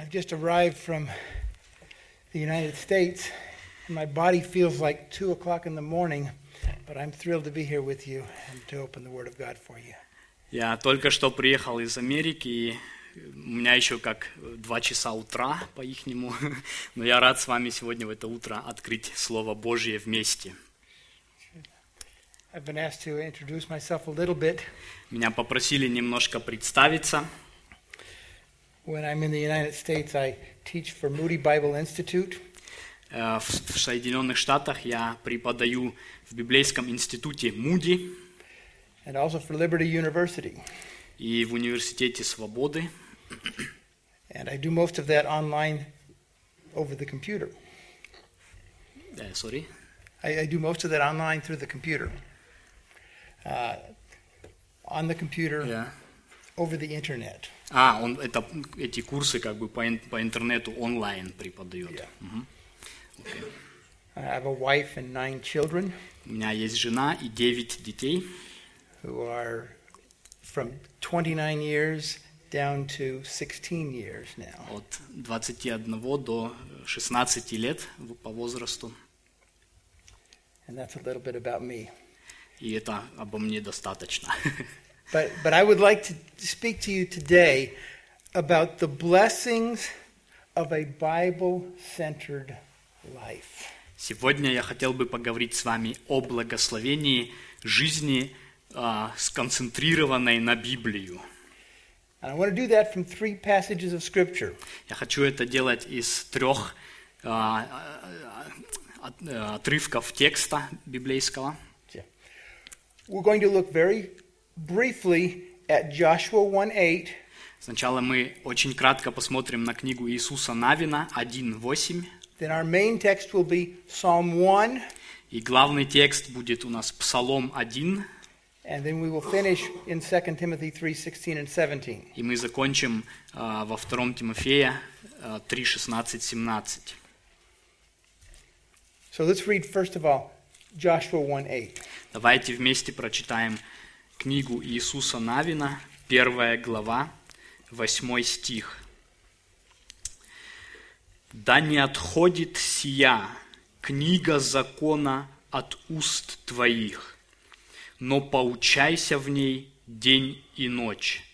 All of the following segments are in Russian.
I've just arrived from the United States, and my body feels like 2 o'clock in the morning, but I'm thrilled to be here with you and to open the Word of God for you. Я только что приехал из Америки, и у меня еще как два часа утра по-ихнему, но я рад с вами сегодня в это утро открыть Слово Божье вместе. I've been asked to introduce myself a little bit. Меня попросили немножко представиться. When I'm in the United States, I teach for Moody Bible Institute. Э, В в Соединенных Штатах я преподаю в Библейском институте Муди and also for Liberty University. и в Университете Свободы. And I do most of that online over the computer. Э, Sorry. I, I do most of that online through the computer. Uh, on the computer, Я- over the internet. А, он это эти курсы как бы по, по интернету онлайн преподает. Yeah. Мгм. I have a wife and nine children У меня есть жена и девять детей. who are from 29 years down to 16 years now. от 21 до 16 лет по возрасту. And that's a little bit about me. И это обо мне достаточно. But, but I would like to speak to you today about the blessings of a Bible centered life. Сегодня я хотел бы поговорить с вами о благословении жизни, а, сконцентрированной на Библию. And I want to do that from three passages of Scripture. Я хочу это делать из трех а, а, а, э, отрывков текста библейского. We're going to look very briefly at Joshua 1 8, Сначала мы очень кратко посмотрим на книгу Иисуса Навина 1.8. then our main text will be Psalm 1, И главный текст будет у нас Псалом 1, and then we will finish in 2 Timothy 3 16 and 17. И мы закончим а, во 2 Тимофея а, 3, 16, 17. So let's read first of all Joshua 1 8. Давайте вместе прочитаем книгу Иисуса Навина, первая глава, 8 стих. «Да не отходит сия книга закона от уст твоих, но поучайся в ней день и ночь,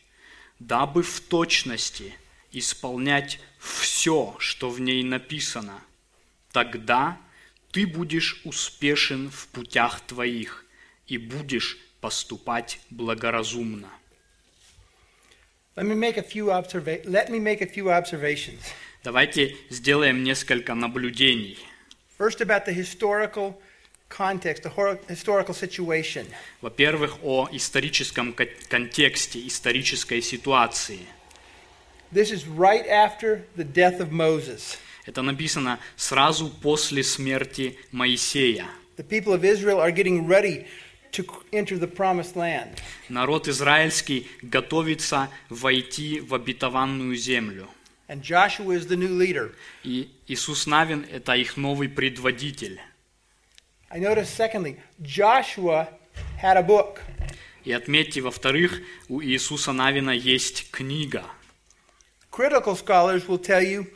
дабы в точности исполнять все, что в ней написано. Тогда ты будешь успешен в путях твоих и будешь поступать благоразумно. Let me make a few observa- let me make a few observations. Давайте сделаем несколько наблюдений. First about the historical context, the historical situation. Во-первых, о историческом ко- контексте, исторической ситуации. This is right after the death of Moses. Это написано сразу после смерти Моисея. The people of Israel are getting ready to c- enter the promised land. Народ израильский готовится войти в обетованную землю. And Joshua is the new leader. И Иисус Навин – это их новый предводитель. I noticed, secondly, Joshua had a book. И отметьте, во-вторых, у Иисуса Навина есть книга. Critical scholars will tell you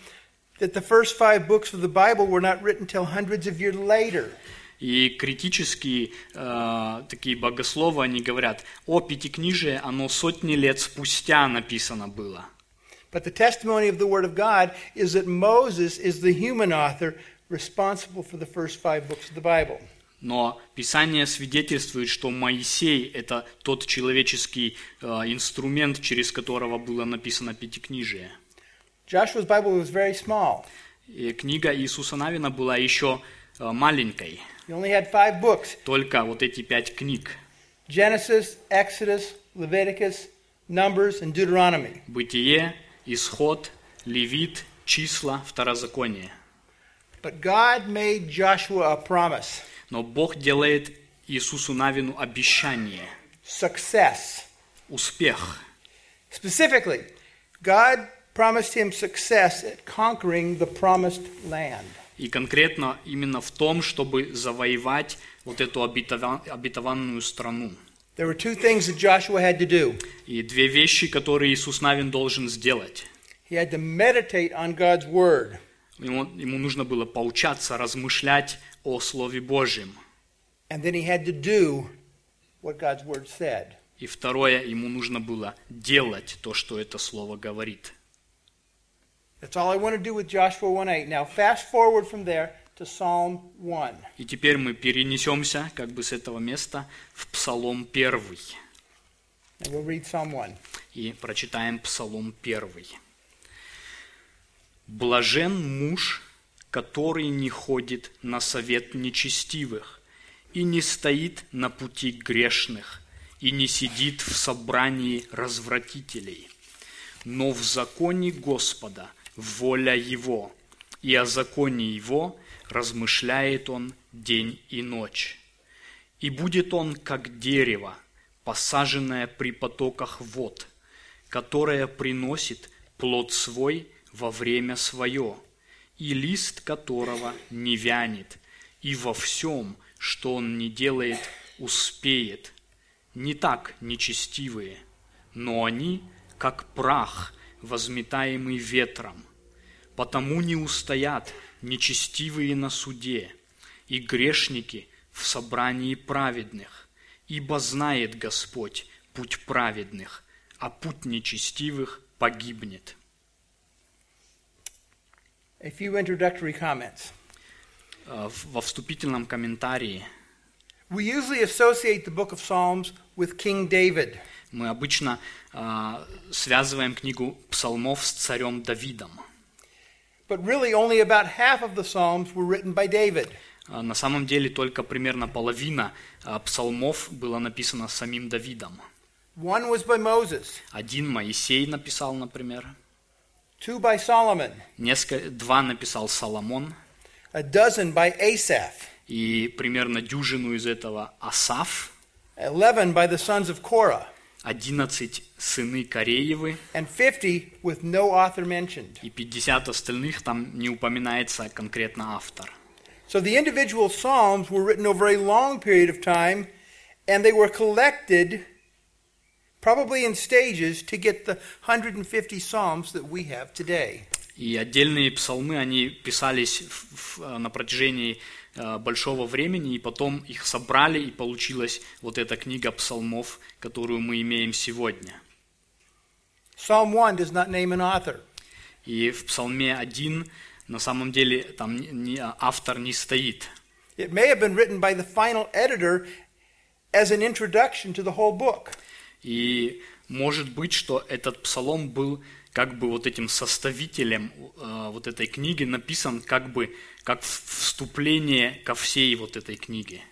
that the first five books of the Bible were not written till hundreds of years later. И критические э, такие богословы, они говорят, о пятикнижие, оно сотни лет спустя написано было. But the testimony of the Word of God is that Moses is the human author responsible for the first five books of the Bible. Но Писание свидетельствует, что Моисей – это тот человеческий э, инструмент, через которого было написано пятикнижие. Joshua's Bible was very small. И книга Иисуса Навина была еще э, маленькой, He only had five books только вот эти пять книг. Genesis, Exodus, Leviticus, Numbers, and Deuteronomy. Бытие, Исход, Левит, Числа, Второзаконие. But God made Joshua a promise Но Бог делает Иисусу Навину обещание, success. успех. Specifically, God promised him success at conquering the promised land. И конкретно именно в том, чтобы завоевать вот эту обетова- обетованную страну. There were two things that Joshua had to do. И две вещи, которые Иисус Навин должен сделать. He had to meditate on God's word. Ему, ему нужно было поучаться размышлять о Слове Божьем. And then he had to do what God's word said. И второе, ему нужно было делать то, что это Слово говорит. That's all I want to do with Joshua 1:8. Now fast forward from there to Psalm 1. И теперь мы перенесемся как бы с этого места в Псалом 1. And we'll read Psalm 1. И прочитаем Псалом 1. Блажен муж, который не ходит на совет нечестивых, и не стоит на пути грешных, и не сидит в собрании развратителей. Но в законе Господа воля Его, и о законе Его размышляет Он день и ночь. И будет он, как дерево, посаженное при потоках вод, которое приносит плод свой во время свое, и лист которого не вянет, и во всем, что он не делает, успеет. Не так нечестивые, но они, как прах, возметаемый ветром. Потому не устоят нечестивые на суде, и грешники в собрании праведных, ибо знает Господь путь праведных, а путь нечестивых погибнет. A few introductory comments. Э, Во вступительном комментарии We usually associate the book of Psalms with King David. мы обычно э, связываем книгу псалмов с царем Давидом. But really, only about half of the Psalms were written by David. А На самом деле только примерно половина а, псалмов было написано самим Давидом. One was by Moses, Один Моисей написал, например, two by Solomon, несколько, два написал Соломон, a dozen by Asaph, и примерно дюжину из этого Асаф, eleven by the sons of Korah, одиннадцать сыны Кореевы, and 50 with no author mentioned. и 50 остальных там не упоминается конкретно автор. So the individual Psalms were written over a long period of time, and they were collected probably in stages to get the 150 Psalms that we have today. И отдельные псалмы, они писались на протяжении э, большого времени, и потом их собрали, и получилась вот эта книга псалмов, которую мы имеем сегодня. Psalm 1 does not name an author. И в псалме 1 на самом деле там не- не- автор не стоит. It may have been written by the final editor as an introduction to the whole book. И может быть, что этот псалом был как бы вот этим составителем э, вот этой книги, написан как бы как вступление ко всей вот этой книге.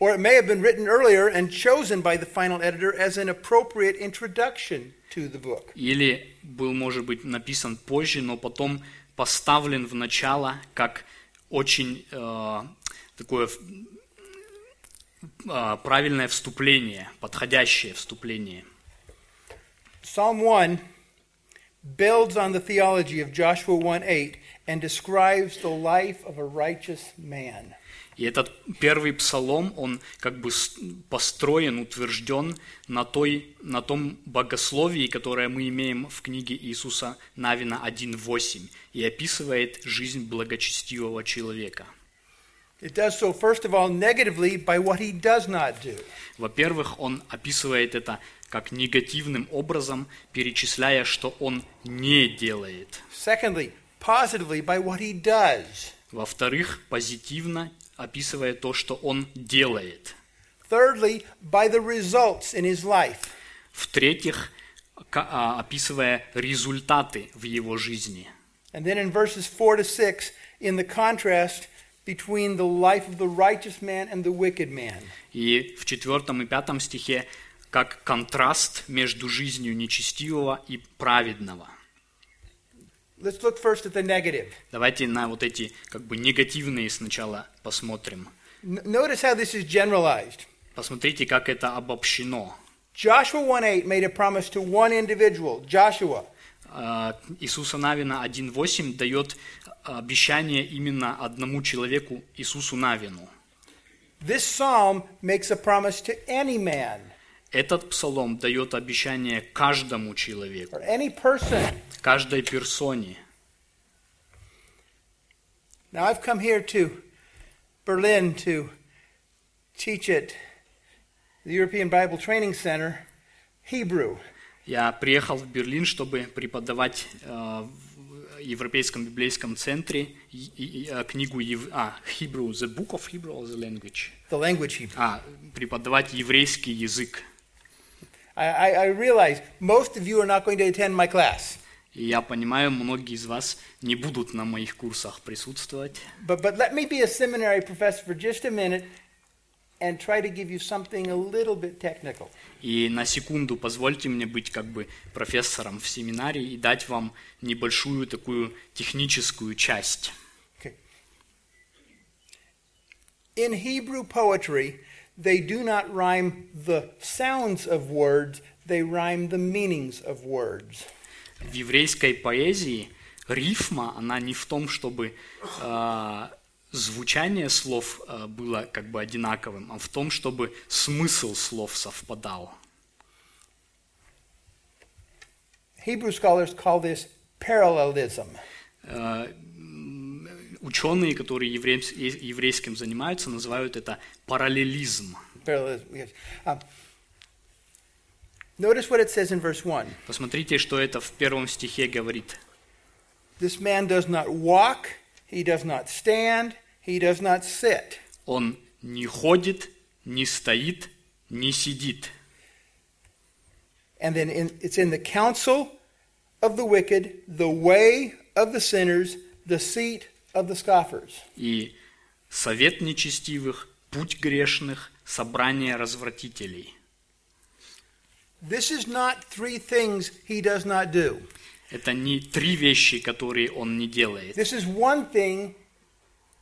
Or it may have been written earlier and chosen by the final editor as an appropriate introduction to the book. Или был, может быть, написан позже, но потом поставлен в начало как очень э, такое э, правильное вступление, подходящее вступление. Psalm 1 builds on the theology of Joshua 1:8 and describes the life of a righteous man. И этот первый псалом, он как бы построен, утвержден на, той, на том богословии, которое мы имеем в книге Иисуса Навина 1.8, и описывает жизнь благочестивого человека. It does so first of all negatively by what he does not do. Во-первых, он описывает это как негативным образом, перечисляя, что он не делает. Secondly, positively by what he does. Во-вторых, позитивно описывая то, что он делает. Thirdly, by the results in his life. В-третьих, а, описывая результаты в его жизни. And then in verses 4 to 6 in the contrast between the life of the righteous man and the wicked man. И в четвертом и пятом стихе как контраст между жизнью нечестивого и праведного. Let's look first at the negative. Давайте на вот эти как бы негативные сначала посмотрим. Notice how this is generalized. Посмотрите, как это обобщено. Joshua 1:8 made a promise to one individual, Joshua. А, Иисуса Навина 1.8 дает обещание именно одному человеку, Иисусу Навину. This psalm makes a promise to any man. Этот псалом дает обещание каждому человеку, or any person. каждой персоне. Now, I've come here to Berlin to teach at the European Bible Training Center Hebrew. Я приехал в Берлин, чтобы преподавать э, Европейском библейском центре э, книгу а, Hebrew, the book of Hebrew or the language. the language Hebrew. А, преподавать еврейский язык. I, I, I realize most of you are not going to attend my class, И я понимаю, многие из вас не будут на моих курсах присутствовать. but, but let me be a seminary professor for just a minute and try to give you something a little bit technical. И на секунду позвольте мне быть как бы профессором в семинарии и дать вам небольшую такую техническую часть. Okay. In Hebrew poetry, they do not rhyme the sounds of words, they rhyme the meanings of words. В еврейской поэзии рифма, она не в том, чтобы э, звучание слов э, было как бы одинаковым, а в том, чтобы смысл слов совпадал. Hebrew scholars call this parallelism. Э, Ученые, которые еврейским занимаются, называют это параллелизм. Um, notice what it says in verse 1. Посмотрите, что это в первом стихе говорит. This man does not walk, he does not stand, he does not sit. Он не ходит, не стоит, не сидит. And then in, it's in the counsel of the wicked, the way of the sinners, the seat of the scoffers. И совет нечестивых, путь грешных, собрание развратителей. This is not three things he does not do. Это не три вещи, которые он не делает. This is one thing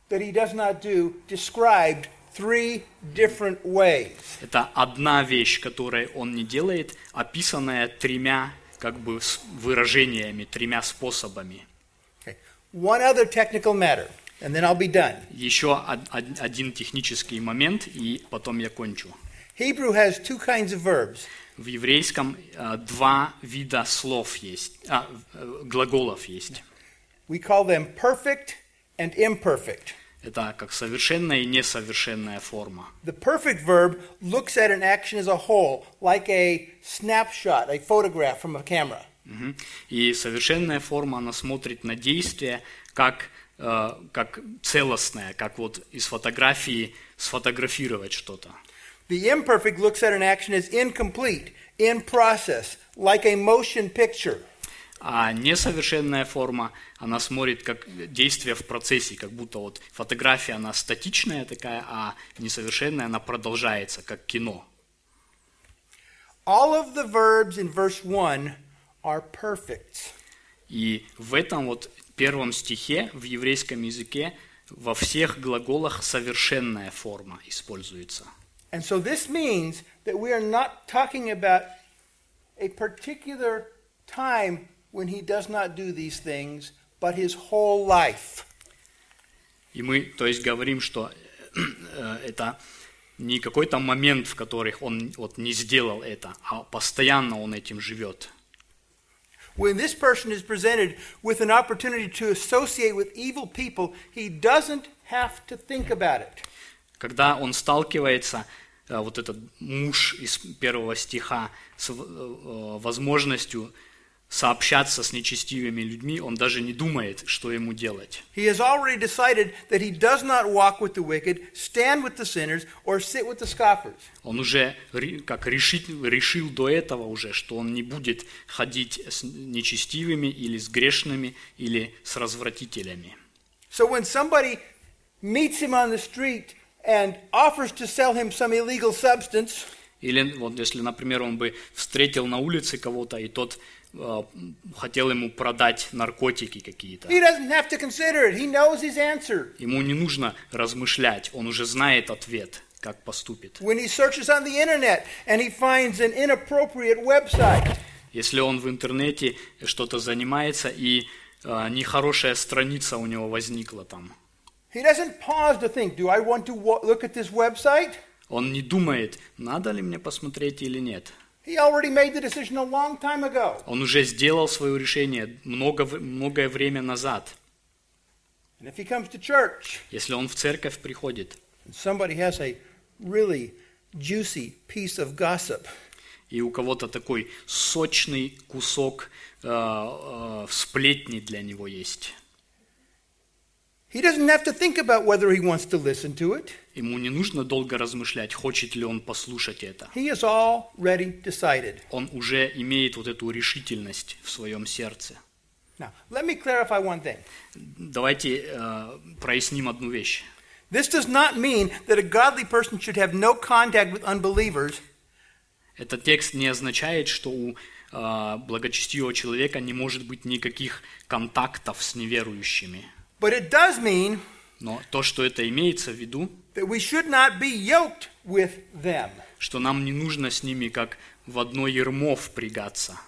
that he does not do described three different ways. Это одна вещь, которую он не делает, описанная тремя как бы выражениями, тремя способами. Okay. One other technical matter, and then I'll be done. Еще од- од- один технический момент, и потом я кончу. Hebrew has two kinds of verbs. В еврейском э, два вида слов есть, а, э, глаголов есть. We call them perfect and imperfect. Это как совершенная и несовершенная форма. The perfect verb looks at an action as a whole, like a snapshot, a photograph from a camera. И совершенная форма, она смотрит на действие как, э, как целостное, как вот из фотографии сфотографировать что-то. The imperfect looks at an action as incomplete, in process, like a motion picture. А несовершенная форма, она смотрит как действие в процессе, как будто вот фотография, она статичная такая, а несовершенная, она продолжается, как кино. All of the verbs in verse 1 are perfect. И в этом вот первом стихе в еврейском языке во всех глаголах совершенная форма используется. And so this means that we are not talking about a particular time when he does not do these things, but his whole life. И мы, то есть, говорим, что э, это не какой-то момент, в который он вот не сделал это, а постоянно он этим живет. When this person is presented with an opportunity to associate with evil people, he doesn't have to think about it. Когда он сталкивается, э, вот этот муж из первого стиха, с э, э, возможностью сообщаться с нечестивыми людьми, он даже не думает, что ему делать. Wicked. Он уже как решит, решил до этого уже, что он не будет ходить с нечестивыми или с грешными или с развратителями. So when somebody meets him on the street and offers to sell him some illegal substance, Или вот если, например, он бы встретил на улице кого-то, и тот э, хотел ему продать наркотики какие-то. he doesn't have to consider it. He knows his answer. Ему не нужно размышлять, он уже знает ответ, как поступит. When he searches on the internet and he finds an inappropriate website, Если он в интернете что-то занимается, и э, нехорошая страница у него возникла там, he doesn't pause to think, do I want to wa- look at this website? Он не думает, надо ли мне посмотреть или нет. He already made the decision a long time ago. Он уже сделал свое решение много, многое время назад. And if he comes to church Если он в церковь приходит, and somebody has a really juicy piece of gossip, и у кого-то такой сочный кусок э, э, сплетни для него есть, he doesn't have to think about whether he wants to listen to it. ему не нужно долго размышлять, хочет ли он послушать это. He has already decided. Он уже имеет вот эту решительность в своем сердце. Now, let me clarify one thing. Давайте э, проясним одну вещь. This does not mean that a godly person should have no contact with unbelievers Этот текст не означает, что у э, благочестивого человека не может быть никаких контактов с неверующими. But it does mean Но то, что это имеется в виду, that we should not be yoked with them. что нам не нужно с ними как в одно ермо впрягаться.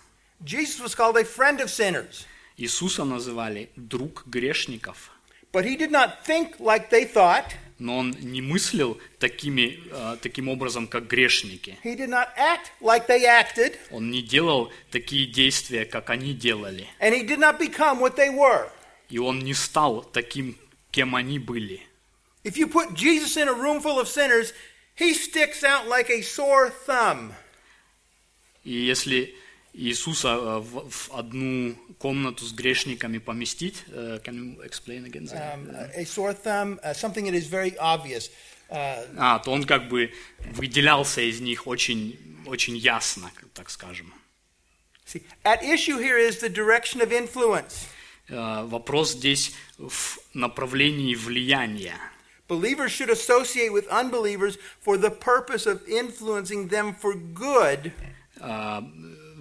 Jesus was called a friend of sinners, Иисуса называли друг грешников, but he did not think like they thought. но он не мыслил такими, э, таким образом, как грешники. He did not act like they acted, Он не делал такие действия, как они делали. and he did not become what they were. И он не стал таким, кем они были. If you put Jesus in a room full of sinners, he sticks out like a sore thumb. И если Иисуса э, в, в одну комнату с грешниками поместить, э, can you explain again? that? Um, a sore thumb, uh, something that is very obvious. Uh, А, то он как бы выделялся из них очень, очень ясно, так скажем. see, at issue here is the direction of influence. Э, Вопрос здесь в направлении влияния. Believers should associate with unbelievers for the purpose of influencing them for good, Э,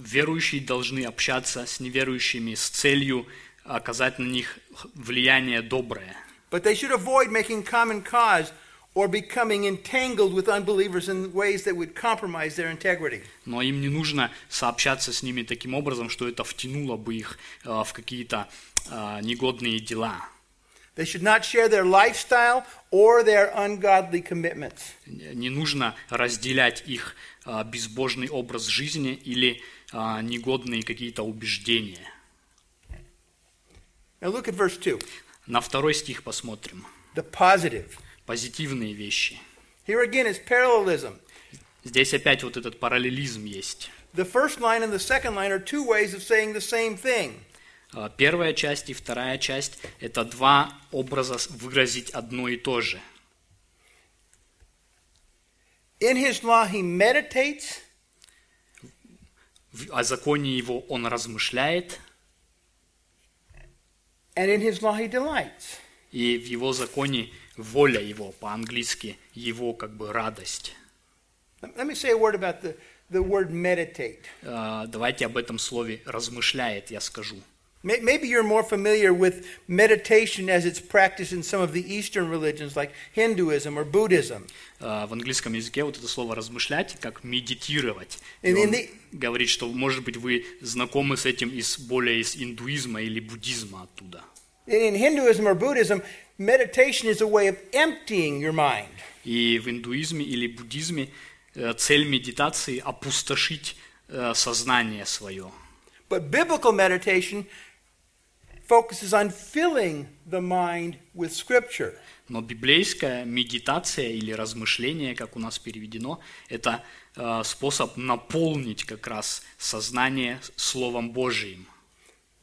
Верующие должны общаться с неверующими с целью оказать на них влияние доброе. but they should avoid making common cause or becoming entangled with unbelievers in ways that would compromise their integrity. Но им не нужно сообщаться с ними таким образом, что это втянуло бы их э, в какие-то э, негодные дела. They should not share their lifestyle or their ungodly commitments. Не нужно разделять их э, безбожный образ жизни или э, негодные какие-то убеждения. Now look at verse 2, На второй стих посмотрим. the positive. Позитивные вещи. Here again is parallelism. Здесь опять вот этот параллелизм есть. The first line and the second line are two ways of saying the same thing. Э, Первая часть и вторая часть – это два образа выразить одно и то же. In his law he meditates, В- О законе его он размышляет, and in his law he delights. и в его законе воля его, по-английски, его как бы радость. Let let me say a word about the, the word meditate. Э, Давайте об этом слове «размышляет» я скажу. May- Maybe you're more familiar with meditation as it's practiced in some of the Eastern religions like Hinduism or Buddhism. Э, В английском языке вот это слово «размышлять» как «медитировать». И он говорит, что, может быть, вы знакомы с этим из, более из индуизма или буддизма оттуда. In Hinduism or Buddhism, meditation is a way of emptying your mind. И в индуизме или буддизме э, цель медитации – опустошить э, сознание свое. But biblical meditation focuses on filling the mind with Scripture. Но библейская медитация или размышление, как у нас переведено, это э, способ наполнить как раз сознание Словом Божиим.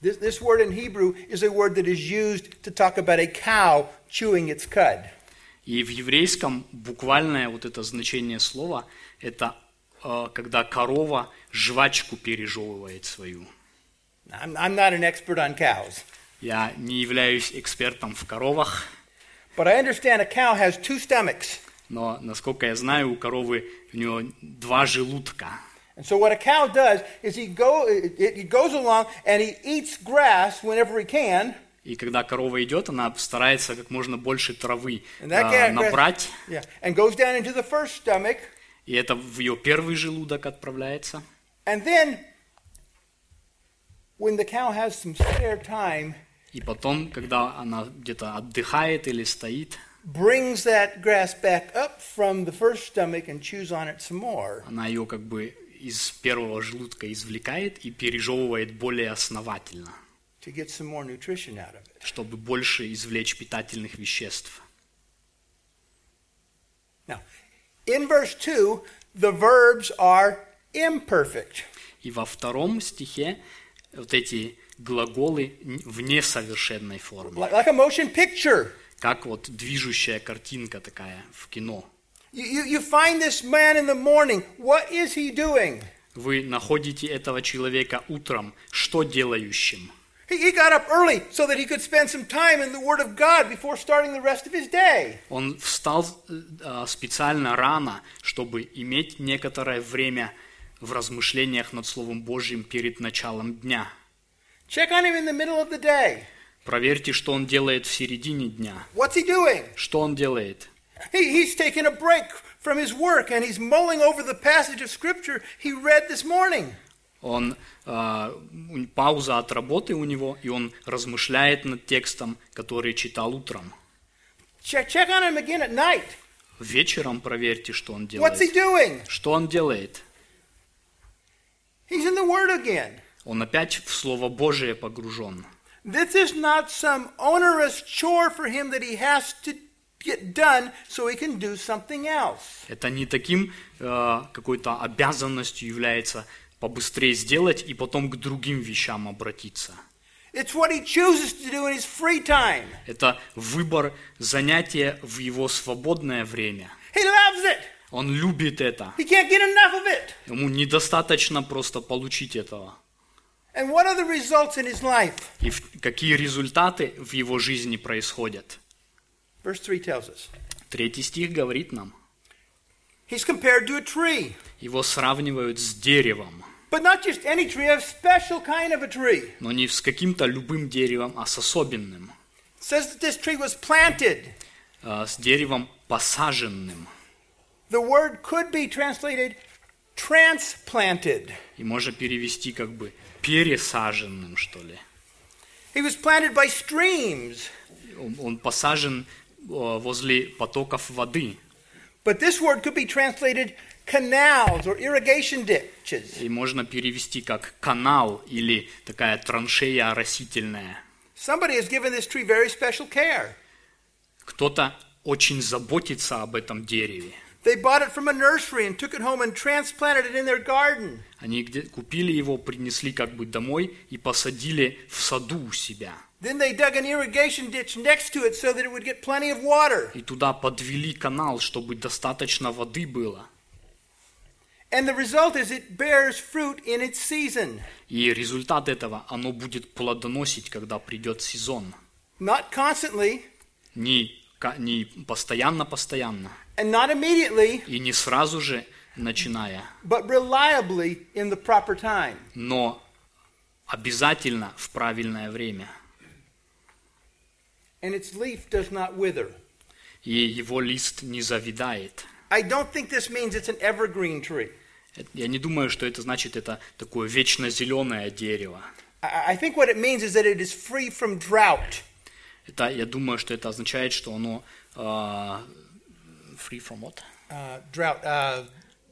This, this word in Hebrew is a word that is used to talk about a cow chewing its cud. И в еврейском буквальное вот это значение слова – это э, когда корова жвачку пережевывает свою. I'm, I'm not an expert on cows, Я не являюсь экспертом в коровах, but I understand a cow has two stomachs. но, насколько я знаю, у коровы у нее два желудка. And so what a cow does is he go it, it goes along and he eats grass whenever he can. И когда корова идет, она старается как можно больше травы And that э, gra- набрать, yeah, and goes down into the first stomach, и это в ее первый желудок отправляется. and then when the cow has some spare time, И потом, когда она где-то отдыхает или стоит, brings that grass back up from the first stomach and chews on it some more. Она ее как бы из первого желудка извлекает и пережевывает более основательно, to get some more nutrition out of it. чтобы больше извлечь питательных веществ. Now, in verse 2, the verbs are imperfect. И во втором стихе вот эти глаголы в несовершенной форме, Like, like a motion picture. как вот движущая картинка такая в кино. You, you, you find this man in the morning. What is he doing? Вы находите этого человека утром, что делающим? He, got up early so that he could spend some time in the Word of God before starting the rest of his day. Он встал э, специально рано, чтобы иметь некоторое время в размышлениях над Словом Божьим перед началом дня. Check on him in the middle of the day. Проверьте, что он делает в середине дня. What's he doing? Что он делает? He, he's taking a break from his work and he's mulling over the passage of Scripture he read this morning. Он э, у- пауза от работы у него, и он размышляет над текстом, который читал утром. Check, check on him again at night. Вечером проверьте, что он What's he делает. doing? Что он делает? He's in the Word again. Он опять в Слово Божие погружен. This is not some onerous chore for him that he has to get done so he can do something else. Это не таким э, какой-то обязанностью является побыстрее сделать и потом к другим вещам обратиться. It's what he chooses to do in his free time. Это выбор занятия в его свободное время. He loves it. Он любит это. He can't get enough of it. Ему недостаточно просто получить этого. And what are the results in his life? И какие результаты в его жизни происходят. Verse 3 tells us. Третий стих говорит нам. He's compared to a tree, Его сравнивают с деревом. but not just any tree, a special kind of a tree. Но не с каким-то любым деревом, а с особенным. It says that this tree was planted. э, С деревом посаженным. The word could be translated transplanted. И можно перевести как бы пересаженным, что ли. He was planted by streams. Он, он посажен э, возле потоков воды. But this word could be translated canals or irrigation ditches. И можно перевести как канал или такая траншея растительная. Somebody has given this tree very special care. Кто-то очень заботится об этом дереве. They bought it from a nursery and took it home and transplanted it in their garden. Они купили его, принесли как бы домой и посадили в саду у себя. Then they dug an irrigation ditch next to it so that it would get plenty of water. И туда подвели канал, чтобы достаточно воды было. And the result is it bears fruit in its season. И результат этого, оно будет плодоносить, когда придет сезон. Not constantly Не, не постоянно-постоянно. and not immediately, И не сразу же начиная, but reliably in the proper time. но обязательно в правильное время. And its leaf does not wither. И его лист не завидает. I don't think this means it's an evergreen tree. Я не думаю, что это значит, это такое вечно зеленое дерево. I think what it means is that it is free from drought. Это, я думаю, что это означает, что оно а, free from what? Uh, drought, uh,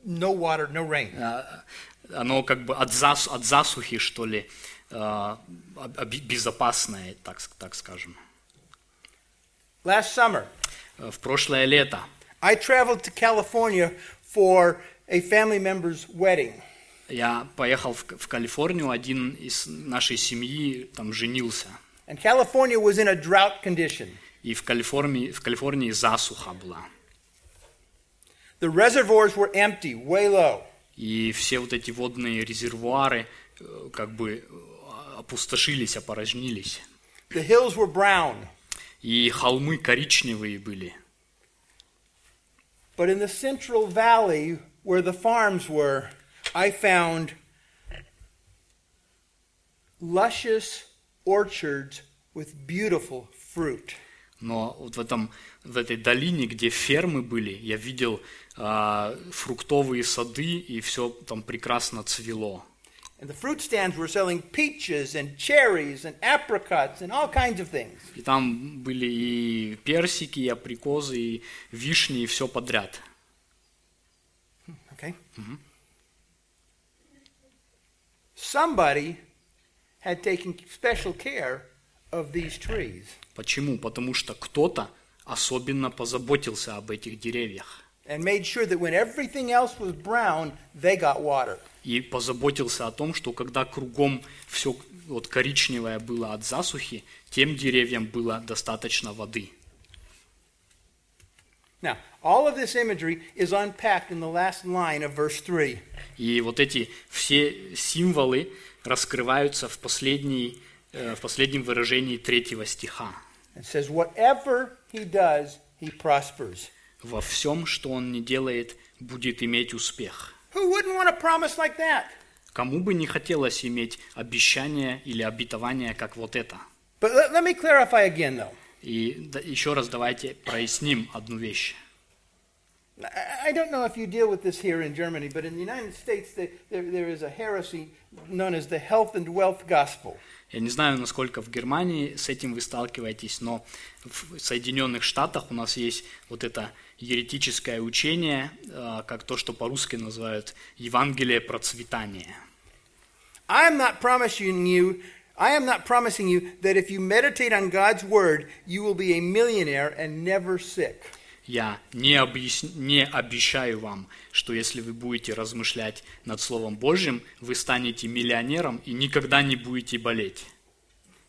no water, no rain. А, оно как бы от, зас- от засухи, что ли, оби- безопасное, так, так скажем. Last summer, Э, В прошлое лето I traveled to California for a family member's wedding. я поехал в, в Калифорнию, один из нашей семьи там женился. And California was in a drought condition. И в Калифорнии, в Калифорнии засуха была. The reservoirs were empty, way low. И все вот эти водные резервуары э, как бы э, опустошились, опорожнились. The hills were brown. И холмы коричневые были. But in the central valley where the farms were, I found luscious orchards with beautiful fruit. Но вот в, этом, в этой долине, где фермы были, я видел а, фруктовые сады, и все там прекрасно цвело. And the fruit stands were selling peaches and cherries and apricots and all kinds of things. И там были и персики, и априкозы, и вишни, и все подряд. Okay? Somebody had taken special care of these trees. Почему? Потому что кто-то особенно позаботился об этих деревьях. and made sure that when everything else was brown, they got water. И позаботился о том, что когда кругом все вот коричневое было от засухи, тем деревьям было достаточно воды. Now, all of this imagery is unpacked in the last line of verse 3. И вот эти все символы раскрываются в, последней, э, в последнем выражении третьего стиха. It says, Whatever he does, he prospers. Во всем, что он не делает, будет иметь успех. Who wouldn't want a promise like that? Кому бы не хотелось иметь обещание или обетование, как вот это? But let, let me clarify again, though. И да- еще раз давайте проясним одну вещь. I don't know if you deal with this here in Germany, but in the United States, there, there is a heresy known as the health and wealth gospel. Я не знаю, насколько в Германии с этим вы сталкиваетесь, но в Соединенных Штатах у нас есть вот это еретическое учение, э, как то, что по-русски называют Евангелие процветания. I am not promising you, I am not promising you that if you meditate on God's word, you will be a millionaire and never sick. Я не, объяс- не обещаю вам, что если вы будете размышлять над Словом Божьим, вы станете миллионером и никогда не будете болеть.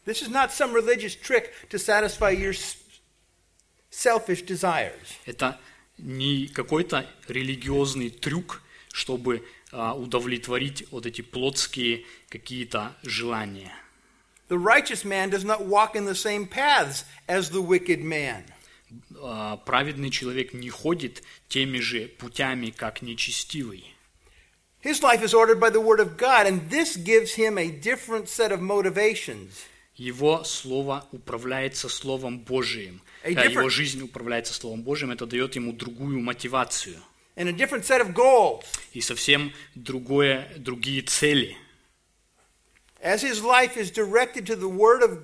This is not some religious trick to satisfy your s- selfish desires. Это не какой-то религиозный трюк, чтобы а, удовлетворить вот эти плотские какие-то желания. The righteous man does not walk in the same paths as the wicked man. А, Праведный человек не ходит теми же путями, как нечестивый. His life is ordered by the word of God, and this gives him a different set of motivations. Его слово управляется Словом Божиим. А Его different- жизнь управляется Словом Божиим, это дает ему другую мотивацию and a different set of goals. и совсем другое, другие цели. As his life is directed to the word of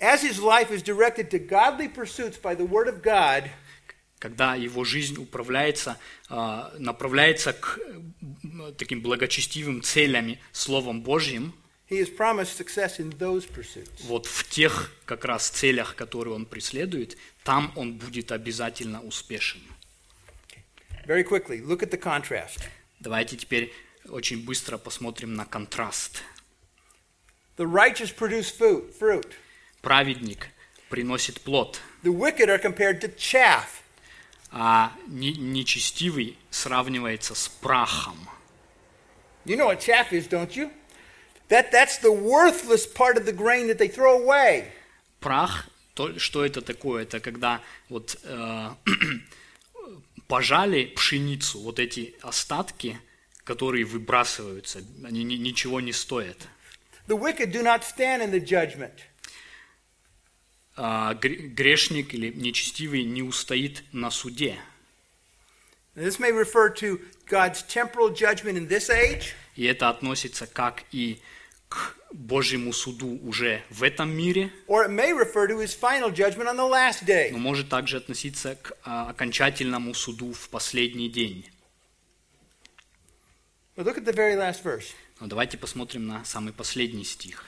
as his life is directed to godly pursuits by the word of God, Когда его жизнь управляется, а, направляется к м, таким благочестивым целям Словом Божьим, he is promised success in those pursuits. вот в тех как раз целях, которые он преследует, там он будет обязательно успешен. Very quickly, look at the contrast. Давайте теперь очень быстро посмотрим на контраст. The righteous produce food, fruit. Праведник приносит плод, The wicked are compared to chaff. а не- нечестивый сравнивается с прахом. You know what chaff is, don't you? That, that's the worthless part of the grain that they throw away. Прах, то, что это такое? Это когда вот э, пожали пшеницу, вот эти остатки, которые выбрасываются, они ни- ничего не стоят. The wicked do not stand in the judgment. А гре- грешник или нечестивый не устоит на суде. This may refer to God's temporal judgment in this age, И это относится как и к Божьему суду уже в этом мире, or it may refer to his final judgment on the last day. но может также относиться к а, окончательному суду в последний день. But look at the very last verse. Но давайте посмотрим на самый последний стих.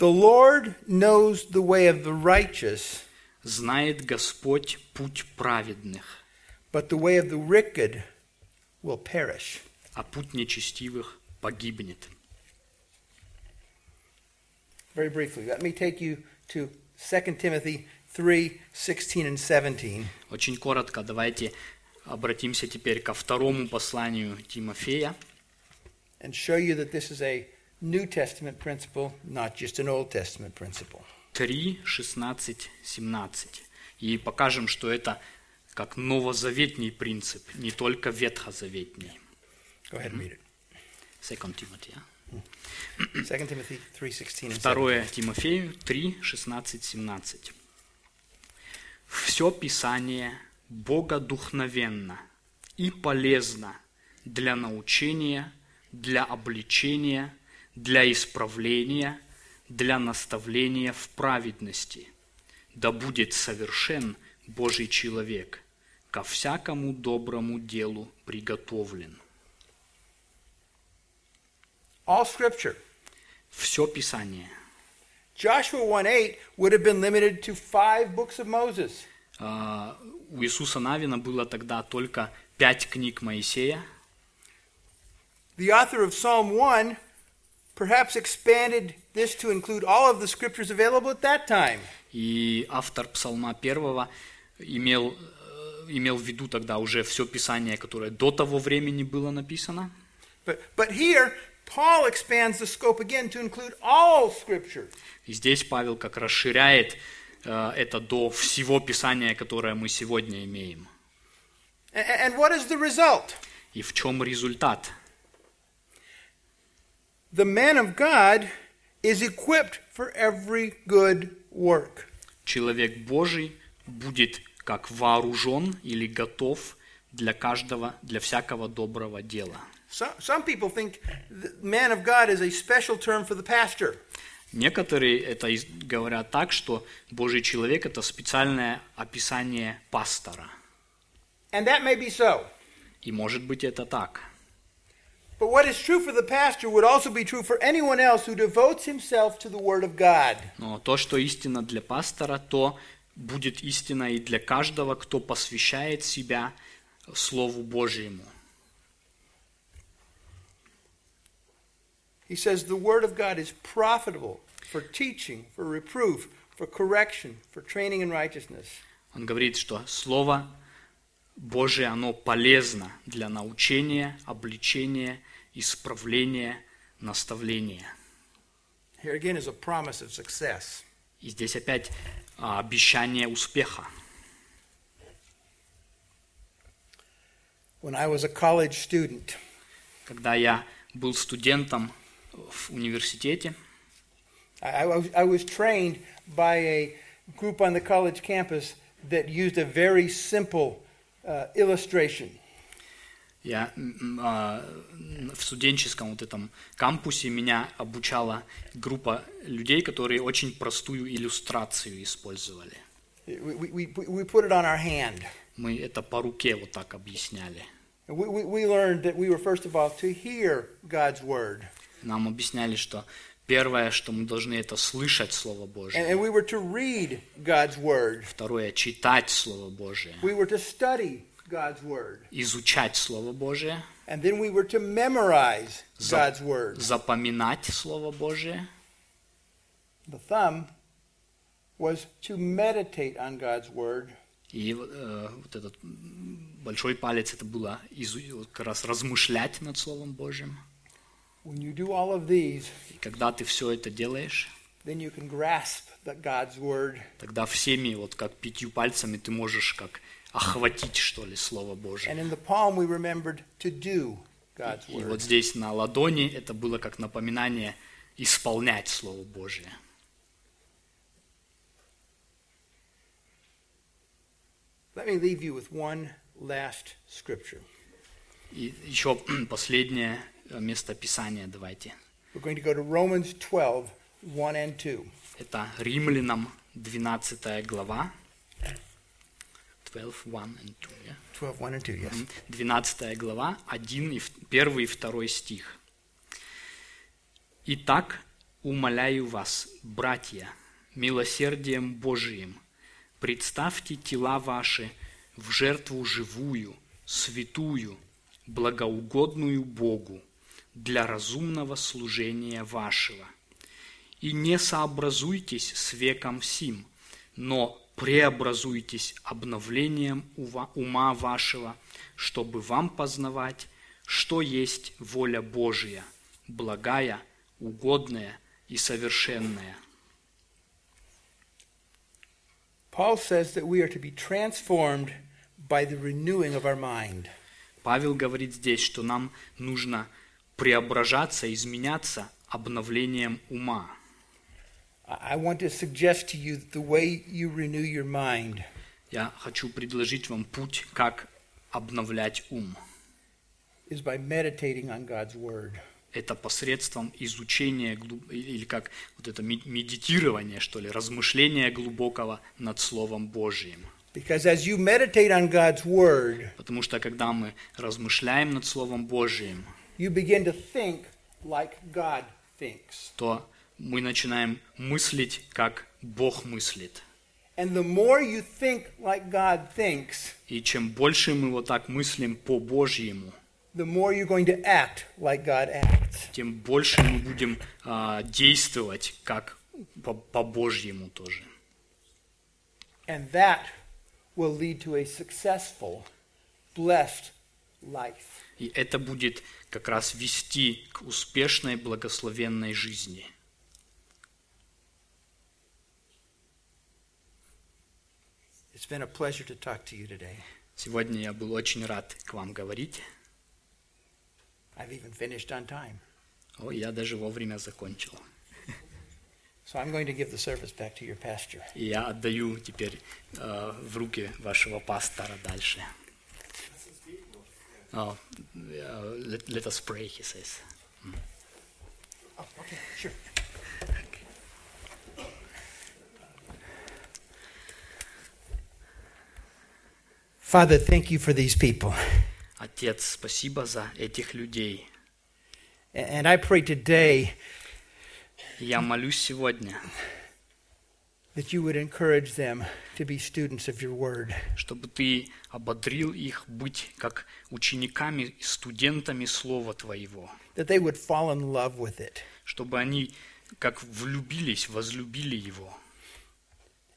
The Lord knows the way of the righteous, «Знает Господь путь праведных, but the way of the wicked will perish. а путь нечестивых погибнет». Very briefly, let me take you to 2 Timothy 3 16 and 17. Очень коротко давайте обратимся теперь ко второму посланию Тимофея, and show you that this is a New Testament principle, not just an Old Testament principle. 3, 16, 17. И покажем, что это как новозаветний принцип, не только ветхозаветний. Go ahead and read it. 2 Тимофея. 2 Timothy 3:16 and 17. Второе Тимофею 3, 16, 17. Все Писание богодухновенно и полезно для научения, для обличения, для исправления, для наставления в праведности. Да будет совершен Божий человек, ко всякому доброму делу приготовлен. All scripture. Все Писание. Joshua 1:8 would have been limited to five books of Moses. А, У Иисуса Навина было тогда только пять книг Моисея. The author of Psalm 1 perhaps expanded this to include all of the scriptures available at that time. И автор Псалма первого имел, э, имел в виду тогда уже все Писание, которое до того времени было написано. But, but here, Paul expands the scope again to include all scripture. И здесь Павел как расширяет э, это до всего Писания, которое мы сегодня имеем. A- a- And what is the result? И в чем результат? The man of God is equipped for every good work. Человек Божий будет как вооружен или готов для каждого, для всякого доброго дела. Some, some people think the man of God is a special term for the pastor. Некоторые это из- говорят так, что Божий человек – это специальное описание пастора. And that may be so. И может быть это так. But what is true for the pastor would also be true for anyone else who devotes himself to the Word of God. Но то, что истина для пастора, то будет истина и для каждого, кто посвящает себя Слову Божьему. He says the Word of God is profitable for teaching, for reproof, for correction, for training in righteousness. Он говорит, что Слово Божие, оно полезно для научения, обличения, исправления, наставления. Here again is a promise of success. И здесь опять а, обещание успеха. When I was a college student, Когда я был студентом в университете, I, I was, trained by a group on the college campus that used a very simple uh, illustration. я а, в студенческом вот этом кампусе меня обучала группа людей, которые очень простую иллюстрацию использовали. We, we, we, we put it on our hand. Мы это по руке вот так объясняли. We, we, we learned that we were, first of all, to hear God's word. Нам объясняли, что первое, что мы должны это слышать Слово Божие. and we were to read God's word. Второе, читать Слово Божие. We were to study God's word. Изучать Слово Божие. And then we were to memorize God's word. Запоминать Слово Божие. The thumb was to meditate on God's word. И э, вот этот большой палец это было как раз размышлять над Словом Божьим. When you do all of these, И когда ты все это делаешь, then you can grasp the God's word тогда всеми, вот как пятью пальцами, ты можешь как охватить, что ли, Слово Божие. And in the palm, we remembered to do God's И word. вот здесь на ладони это было как напоминание исполнять Слово Божие. Let me leave you with one last scripture. И еще последнее место Писания давайте. We're going to go to Romans 12, 1 and 2. Это Римлянам 12 глава. 12, 1 and 2, yeah? 12, 1 and 2, yes. 12 глава, 1 и 1 и 2 стих. «Итак, умоляю вас, братья, милосердием Божиим, представьте тела ваши в жертву живую, святую, благоугодную Богу для разумного служения вашего. И не сообразуйтесь с веком сим, но преобразуйтесь обновлением ума вашего, чтобы вам познавать, что есть воля Божия, благая, угодная и совершенная. Paul says that we are to be transformed by the renewing of our mind. Павел говорит здесь, что нам нужно преображаться, изменяться обновлением ума. I I want to suggest to you that the way you renew your mind Я хочу предложить вам путь, как обновлять ум. is by meditating on God's Word. Это посредством изучения или как вот это медитирование, что ли, размышления глубокого над Словом Божьим. Because as you meditate on God's Word, Потому что когда мы размышляем над Словом Божьим, you begin to think like God thinks. то мы начинаем мыслить, как Бог мыслит. And the more you think like God thinks, И чем больше мы вот так мыслим по Божьему, the more you're going to act like God acts. тем больше мы будем а, действовать как по, по Божьему тоже. And that will lead to a successful, blessed life. И это будет как раз вести к успешной, благословенной жизни. Сегодня я был очень рад к вам говорить. I've even finished on time. О, я даже вовремя закончил. So I'm going to give the service back to your pastor. Я отдаю теперь э, в руки вашего пастора дальше. Oh, uh, let, let us pray, he says. Oh, okay, sure. Father, thank you for these people. Отец, спасибо за этих людей. And I pray today Я молюсь сегодня, That you would encourage them to be students of your word. чтобы ты ободрил их быть как учениками студентами Слова Твоего, that they would fall in love with it. Чтобы они как влюбились, возлюбили Его.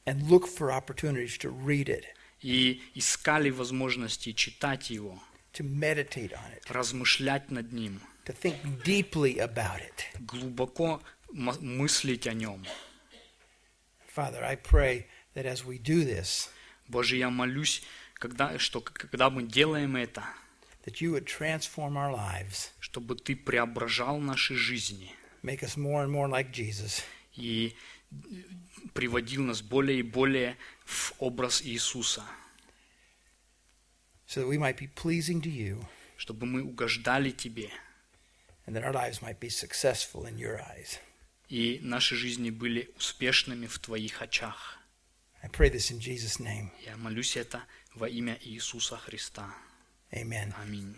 And look for opportunities to read it, и искали возможности читать Его, to meditate on it, размышлять над Ним, to think deeply about it. глубоко мыслить о Нем. Father, I pray that as we do this, Боже, я молюсь, когда, что когда мы делаем это, that you would transform our lives, чтобы Ты преображал наши жизни make us more and more like Jesus, и приводил нас более и более в образ Иисуса, so that we might be pleasing to you чтобы мы угождали Тебе, and that our lives might be successful in your eyes. И наши жизни были успешными в Твоих очах. I pray this in Jesus' name. Я молюсь это во имя Иисуса Христа. Amen. Аминь.